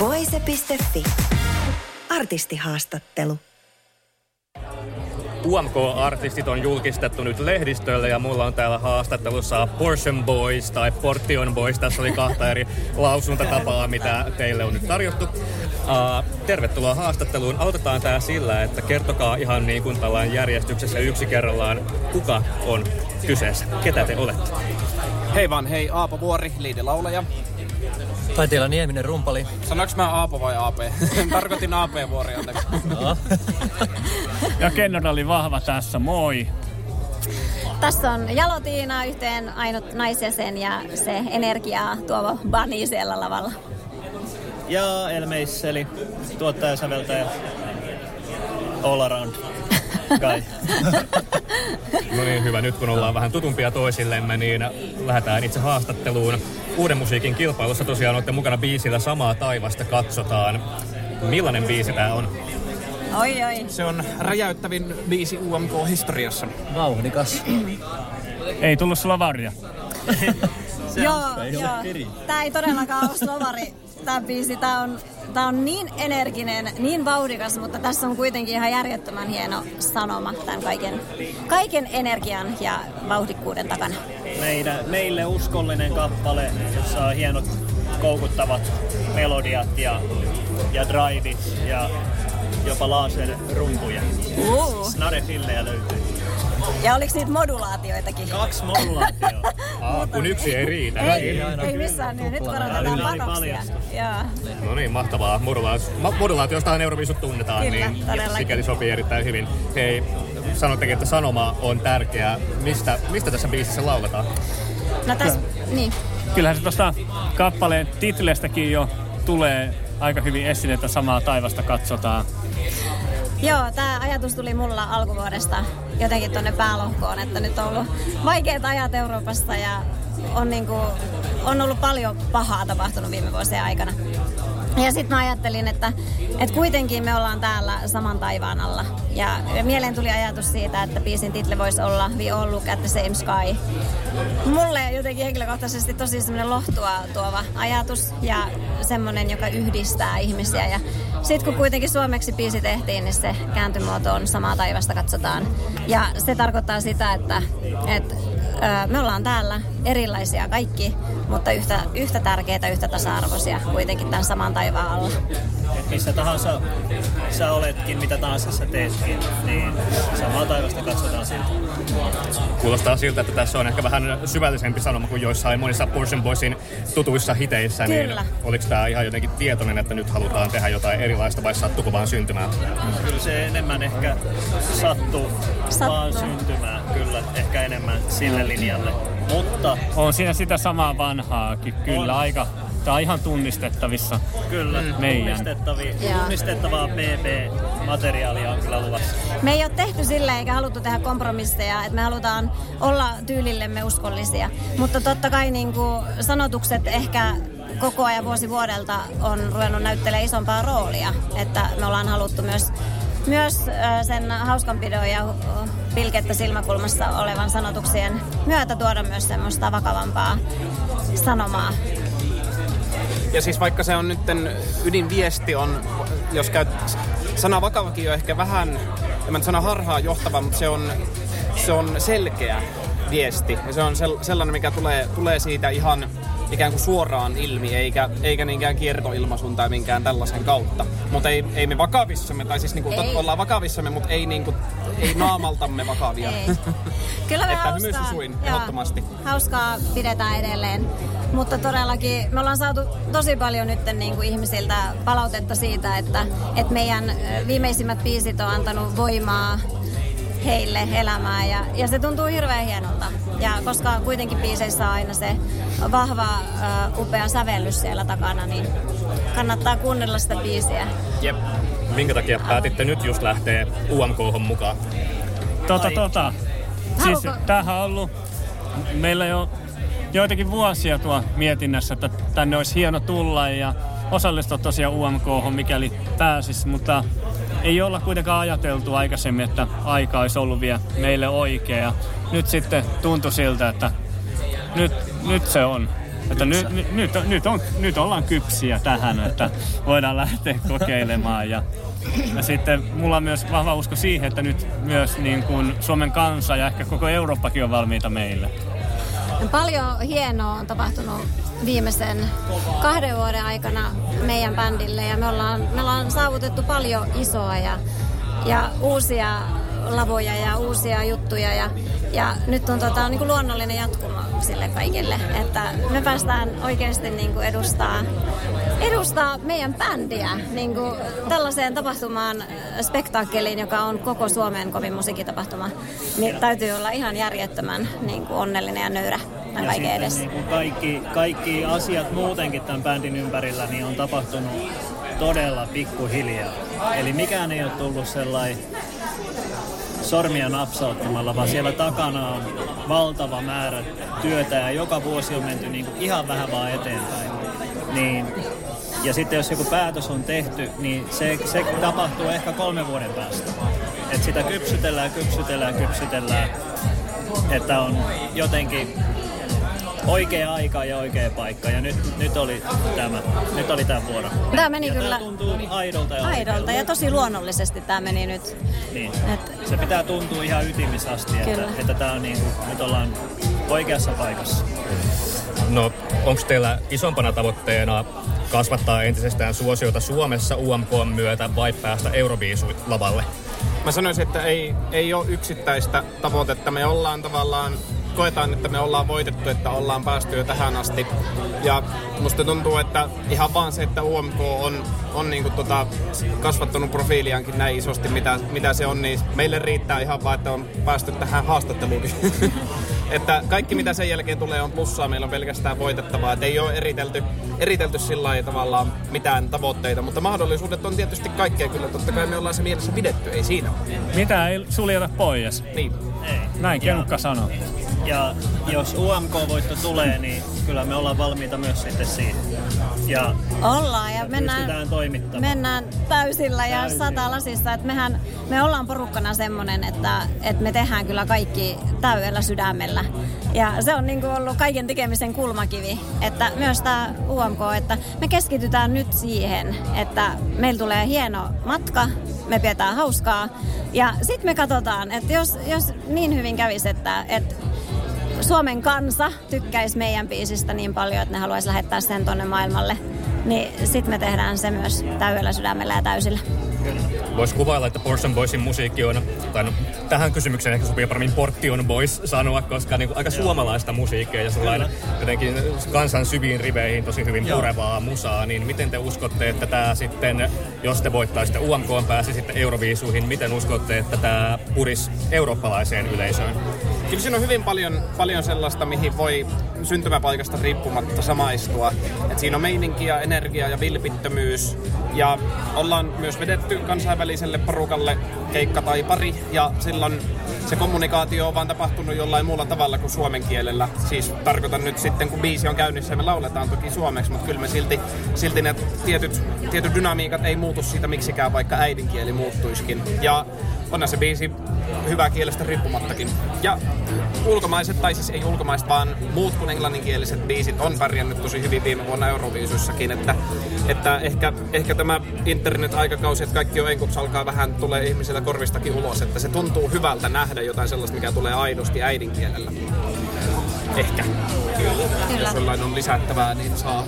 Voise.fi. Artistihaastattelu. UMK-artistit on julkistettu nyt lehdistölle ja mulla on täällä haastattelussa Portion Boys tai Portion Boys. Tässä oli kahta eri lausuntatapaa, mitä teille on nyt tarjottu. Uh, tervetuloa haastatteluun. Aloitetaan tää sillä, että kertokaa ihan niin kuin tällainen järjestyksessä yksi kerrallaan, kuka on kyseessä. Ketä te olette? Hei vaan, hei Aapo Vuori, liidilaulaja. Taiteella Nieminen rumpali. Sanoinko mä Aapo vai AP? Tarkoitin AP Vuori, anteeksi. No. Ja Kennard oli vahva tässä, moi. Tässä on Jalotiina, yhteen ainut naisjäsen ja se energiaa tuova Bunny siellä lavalla. Ja Elmeisseli, tuottaja, säveltäjä, all around guy. No niin, hyvä. Nyt kun ollaan vähän tutumpia toisillemme, niin lähdetään itse haastatteluun. Uuden musiikin kilpailussa tosiaan olette mukana biisillä Samaa taivasta katsotaan. Millainen biisi tää on? Oi oi. Se on räjäyttävin biisi UMK-historiassa. Vauhdikas. Ei tullut sulla varja. Joo, joo. Tää ei todellakaan ole slovari, tää biisi. Tää on, tää on niin energinen, niin vauhdikas, mutta tässä on kuitenkin ihan järjettömän hieno sanoma tämän kaiken, kaiken energian ja vauhdikkuuden takana. Meidän, meille uskollinen kappale, jossa on hienot koukuttavat melodiat ja, ja drivit ja jopa laserrumpuja. Uh. Snare-fillejä löytyy. Ja oliko niitä modulaatioitakin? Kaksi modulaatioa. Aa, kun yksi ei riitä. Ei, ei missään niin. Nyt korotetaan Ylläri panoksia. No niin, mahtavaa. Modulaatio- ma- Modulaatiostahan Euroviisut tunnetaan, Kyllä, niin todellakin. sikäli sopii erittäin hyvin. Hei, sanottekin, että sanoma on tärkeä. Mistä, mistä tässä biisissä lauletaan? No tässä, niin. Kyllähän se tuosta kappaleen titlestäkin jo tulee aika hyvin esille, että samaa taivasta katsotaan. Joo, tämä ajatus tuli mulla alkuvuodesta jotenkin tonne päälohkoon, että nyt on ollut vaikeat ajat Euroopassa ja on, niinku, on ollut paljon pahaa tapahtunut viime vuosien aikana. Ja sitten mä ajattelin, että, että kuitenkin me ollaan täällä saman taivaan alla. Ja mieleen tuli ajatus siitä, että biisin title voisi olla We all look at the same sky. Mulle jotenkin henkilökohtaisesti tosi semmoinen lohtua tuova ajatus ja semmoinen, joka yhdistää ihmisiä. Ja sitten kun kuitenkin suomeksi biisi tehtiin, niin se kääntymuoto on samaa taivasta katsotaan. Ja se tarkoittaa sitä, että, että me ollaan täällä erilaisia kaikki, mutta yhtä, yhtä tärkeitä, yhtä tasa-arvoisia kuitenkin tämän saman taivaan alla. Et missä tahansa sä oletkin, mitä tahansa sä teetkin, niin samaa taivasta katsotaan siltä. Kuulostaa siltä, että tässä on ehkä vähän syvällisempi sanoma kuin joissain monissa Portion Boysin tutuissa hiteissä. Kyllä. Niin oliko tämä ihan jotenkin tietoinen, että nyt halutaan tehdä jotain erilaista vai sattuko vaan syntymään? Kyllä se enemmän ehkä sattuu Sattuu. vaan syntymään, kyllä ehkä enemmän sille linjalle. Mutta On siinä sitä samaa vanhaakin, kyllä On. aika. Tää on ihan tunnistettavissa. kyllä Meidän. tunnistettavi- Joo. tunnistettavaa PP-materiaalia on kyllä luvassa. Me ei ole tehty sillä eikä haluttu tehdä kompromisseja, että me halutaan olla tyylillemme uskollisia. Mutta totta kai niin kuin sanotukset ehkä koko ajan vuosi vuodelta on ruvennut näyttelemään isompaa roolia. Että me ollaan haluttu myös, myös sen hauskanpidon ja pilkettä silmäkulmassa olevan sanotuksien myötä tuoda myös semmoista vakavampaa sanomaa. Ja siis vaikka se on nytten, ydinviesti on, jos käyt, sana vakavakin on ehkä vähän, en nyt sano harhaa johtava, mutta se on, se on selkeä viesti. Ja se on sel, sellainen, mikä tulee, tulee siitä ihan ikään kuin suoraan ilmi, eikä, eikä niinkään kiertoilmaisun tai minkään tällaisen kautta. Mutta ei, ei me vakavissamme, tai siis niinku, tot, ollaan vakavissamme, mutta ei, niinku, ei naamaltamme vakavia. Ei. Kyllä me Että joo, ehdottomasti. hauskaa pidetään edelleen. Mutta todellakin me ollaan saatu tosi paljon nyt niin kuin ihmisiltä palautetta siitä, että, että meidän viimeisimmät biisit on antanut voimaa heille elämään ja, ja se tuntuu hirveän hienolta. Ja koska kuitenkin biiseissä on aina se vahva, uh, upea sävellys siellä takana, niin kannattaa kuunnella sitä biisiä. Jep. Minkä takia päätitte nyt just lähteä UMK mukaan? Tota, tota. Siis Haluatko- tämähän on ollut meillä jo joitakin vuosia tuo mietinnässä, että tänne olisi hieno tulla ja osallistua tosiaan UMK, mikäli pääsis, mutta ei olla kuitenkaan ajateltu aikaisemmin, että aika olisi ollut vielä meille oikea. Nyt sitten tuntui siltä, että nyt, nyt se on. Että nyt, nyt, nyt, on- nyt, ollaan kypsiä tähän, että voidaan lähteä kokeilemaan. Ja, ja sitten mulla on myös vahva usko siihen, että nyt myös niin kuin Suomen kansa ja ehkä koko Eurooppakin on valmiita meille. Paljon hienoa on tapahtunut viimeisen kahden vuoden aikana meidän bändille ja me ollaan, me ollaan saavutettu paljon isoa ja, ja uusia lavoja ja uusia juttuja ja, ja nyt on tota, niin kuin luonnollinen jatkumo sille kaikille, että me päästään oikeasti niin kuin edustaa, edustaa meidän bändiä niin kuin tällaiseen tapahtumaan, spektaakkeliin, joka on koko Suomen kovin musiikkitapahtuma, niin täytyy olla ihan järjettömän niin kuin onnellinen ja nöyrä tämän Ja kaiken edessä. niin kuin kaikki, kaikki asiat muutenkin tämän bändin ympärillä niin on tapahtunut todella pikkuhiljaa. Eli mikään ei ole tullut sellainen sormia napsauttamalla, vaan siellä takana on valtava määrä työtä ja joka vuosi on menty niin kuin ihan vähän vaan eteenpäin. Niin, ja sitten jos joku päätös on tehty, niin se, se tapahtuu ehkä kolmen vuoden päästä. Et sitä kypsytellään, kypsytellään, kypsytellään, että on jotenkin oikea aika ja oikea paikka. Ja nyt, nyt oli tämä, nyt oli tämä vuoro. Tämä meni ja kyllä Tämä tuntuu aidolta ja aidolta ja tosi luonnollisesti tämä meni nyt. Niin. Et- Se pitää tuntua ihan ytimissä asti, että, että tämä on niin kuin, nyt ollaan oikeassa paikassa. No, onko teillä isompana tavoitteena kasvattaa entisestään suosiota Suomessa UMK myötä vai päästä Euroviisu-lavalle? Mä sanoisin, että ei, ei ole yksittäistä tavoitetta. Me ollaan tavallaan, koetaan, että me ollaan voitettu, että ollaan päästy jo tähän asti. Ja musta tuntuu, että ihan vaan se, että UMK on, on niinku tota kasvattanut profiiliankin näin isosti, mitä, mitä se on, niin meille riittää ihan vaan, että on päästy tähän haastatteluunkin. että kaikki mitä sen jälkeen tulee on plussaa, meillä on pelkästään voitettavaa. Et ei ole eritelty, eritelty sillä lailla tavallaan mitään tavoitteita, mutta mahdollisuudet on tietysti kaikkea kyllä. Totta kai me ollaan se mielessä pidetty, ei siinä. Mitä ei suljeta pois. Niin. Ei. Näin Kenukka sanoo. Ja jos UMK-voitto tulee, niin kyllä me ollaan valmiita myös sitten siihen. Ja Ollaan ja mennään, pystytään toimittamaan. mennään täysillä ja Täysillä. sata lasissa. Että mehän, me ollaan porukkana semmonen, että, että me tehdään kyllä kaikki täydellä sydämellä. Ja se on niin kuin ollut kaiken tekemisen kulmakivi, että myös tämä UMK, että me keskitytään nyt siihen, että meillä tulee hieno matka, me pidetään hauskaa ja sitten me katsotaan, että jos, jos niin hyvin kävisi, että, että Suomen kansa tykkäisi meidän biisistä niin paljon, että ne haluaisi lähettää sen tonne maailmalle, niin sitten me tehdään se myös täydellä sydämellä ja täysillä. Voisi kuvailla, että Portion Boysin musiikki on, tai no, tähän kysymykseen ehkä sopii paremmin Portion Boys sanoa, koska niin kuin aika suomalaista musiikkia ja sellainen jotenkin kansan syviin riveihin tosi hyvin purevaa musaa, niin miten te uskotte, että tämä sitten, jos te voittaisitte UMK pääsi sitten Euroviisuihin, miten uskotte, että tämä purisi eurooppalaiseen yleisöön? Kyllä siinä on hyvin paljon, paljon sellaista, mihin voi syntymäpaikasta riippumatta samaistua. Et siinä on meininkiä, energiaa ja vilpittömyys. Ja ollaan myös vedetty kansainväliselle porukalle keikka tai pari. Ja silloin se kommunikaatio on vaan tapahtunut jollain muulla tavalla kuin suomen kielellä. Siis tarkoitan nyt sitten, kun biisi on käynnissä ja me lauletaan toki suomeksi, mutta kyllä me silti, silti ne tietyt, tietyt dynamiikat ei muutu siitä miksikään, vaikka äidinkieli muuttuisikin. Ja onhan se biisi hyvää kielestä riippumattakin. Ja ulkomaiset, tai siis ei ulkomaiset, vaan muut kuin englanninkieliset biisit on pärjännyt tosi hyvin viime vuonna Euroviisussakin. Että, että ehkä, ehkä tämä internet-aikakausi, että kaikki on enkuksi alkaa vähän tulee ihmisillä korvistakin ulos, että se tuntuu hyvältä nähdä jotain sellaista, mikä tulee aidosti äidinkielellä. Ehkä. Kyllä. Jos jollain on lisättävää, niin saa.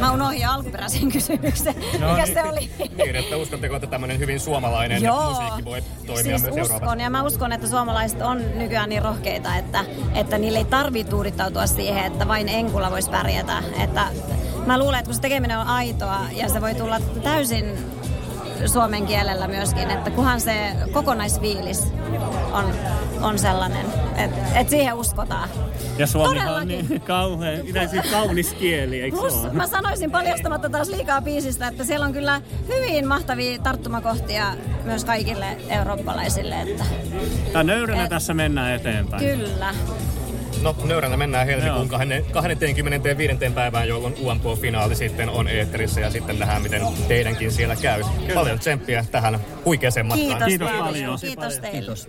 Mä unohdin alkuperäisen kysymyksen. Mikä se oli? Niin, että uskotteko, että tämmöinen hyvin suomalainen musiikki voi toimia siis myös uskon, ja mä uskon, että suomalaiset on nykyään niin rohkeita, että, että niille ei tarvitse tuudittautua siihen, että vain enkulla voisi pärjätä. Että mä luulen, että kun se tekeminen on aitoa ja se voi tulla täysin suomen kielellä myöskin, että kunhan se kokonaisfiilis on, on sellainen, Et, et siihen uskotaan. Ja suomihan on Todellakin. niin kauhean, täysin kaunis kieli, eikö se Plus ole? mä sanoisin paljastamatta taas liikaa biisistä, että siellä on kyllä hyvin mahtavia tarttumakohtia myös kaikille eurooppalaisille. Että Ja nöyränä Et- tässä mennään eteenpäin. kyllä. No, nöyränä mennään helmikuun Joo. 25. päivään, jolloin UMK-finaali sitten on eetterissä ja sitten nähdään, miten teidänkin siellä käy. Paljon tsemppiä tähän huikeaseen matkaan. Kiitos, Kiitos paljon. Kiitos teille. Kiitos.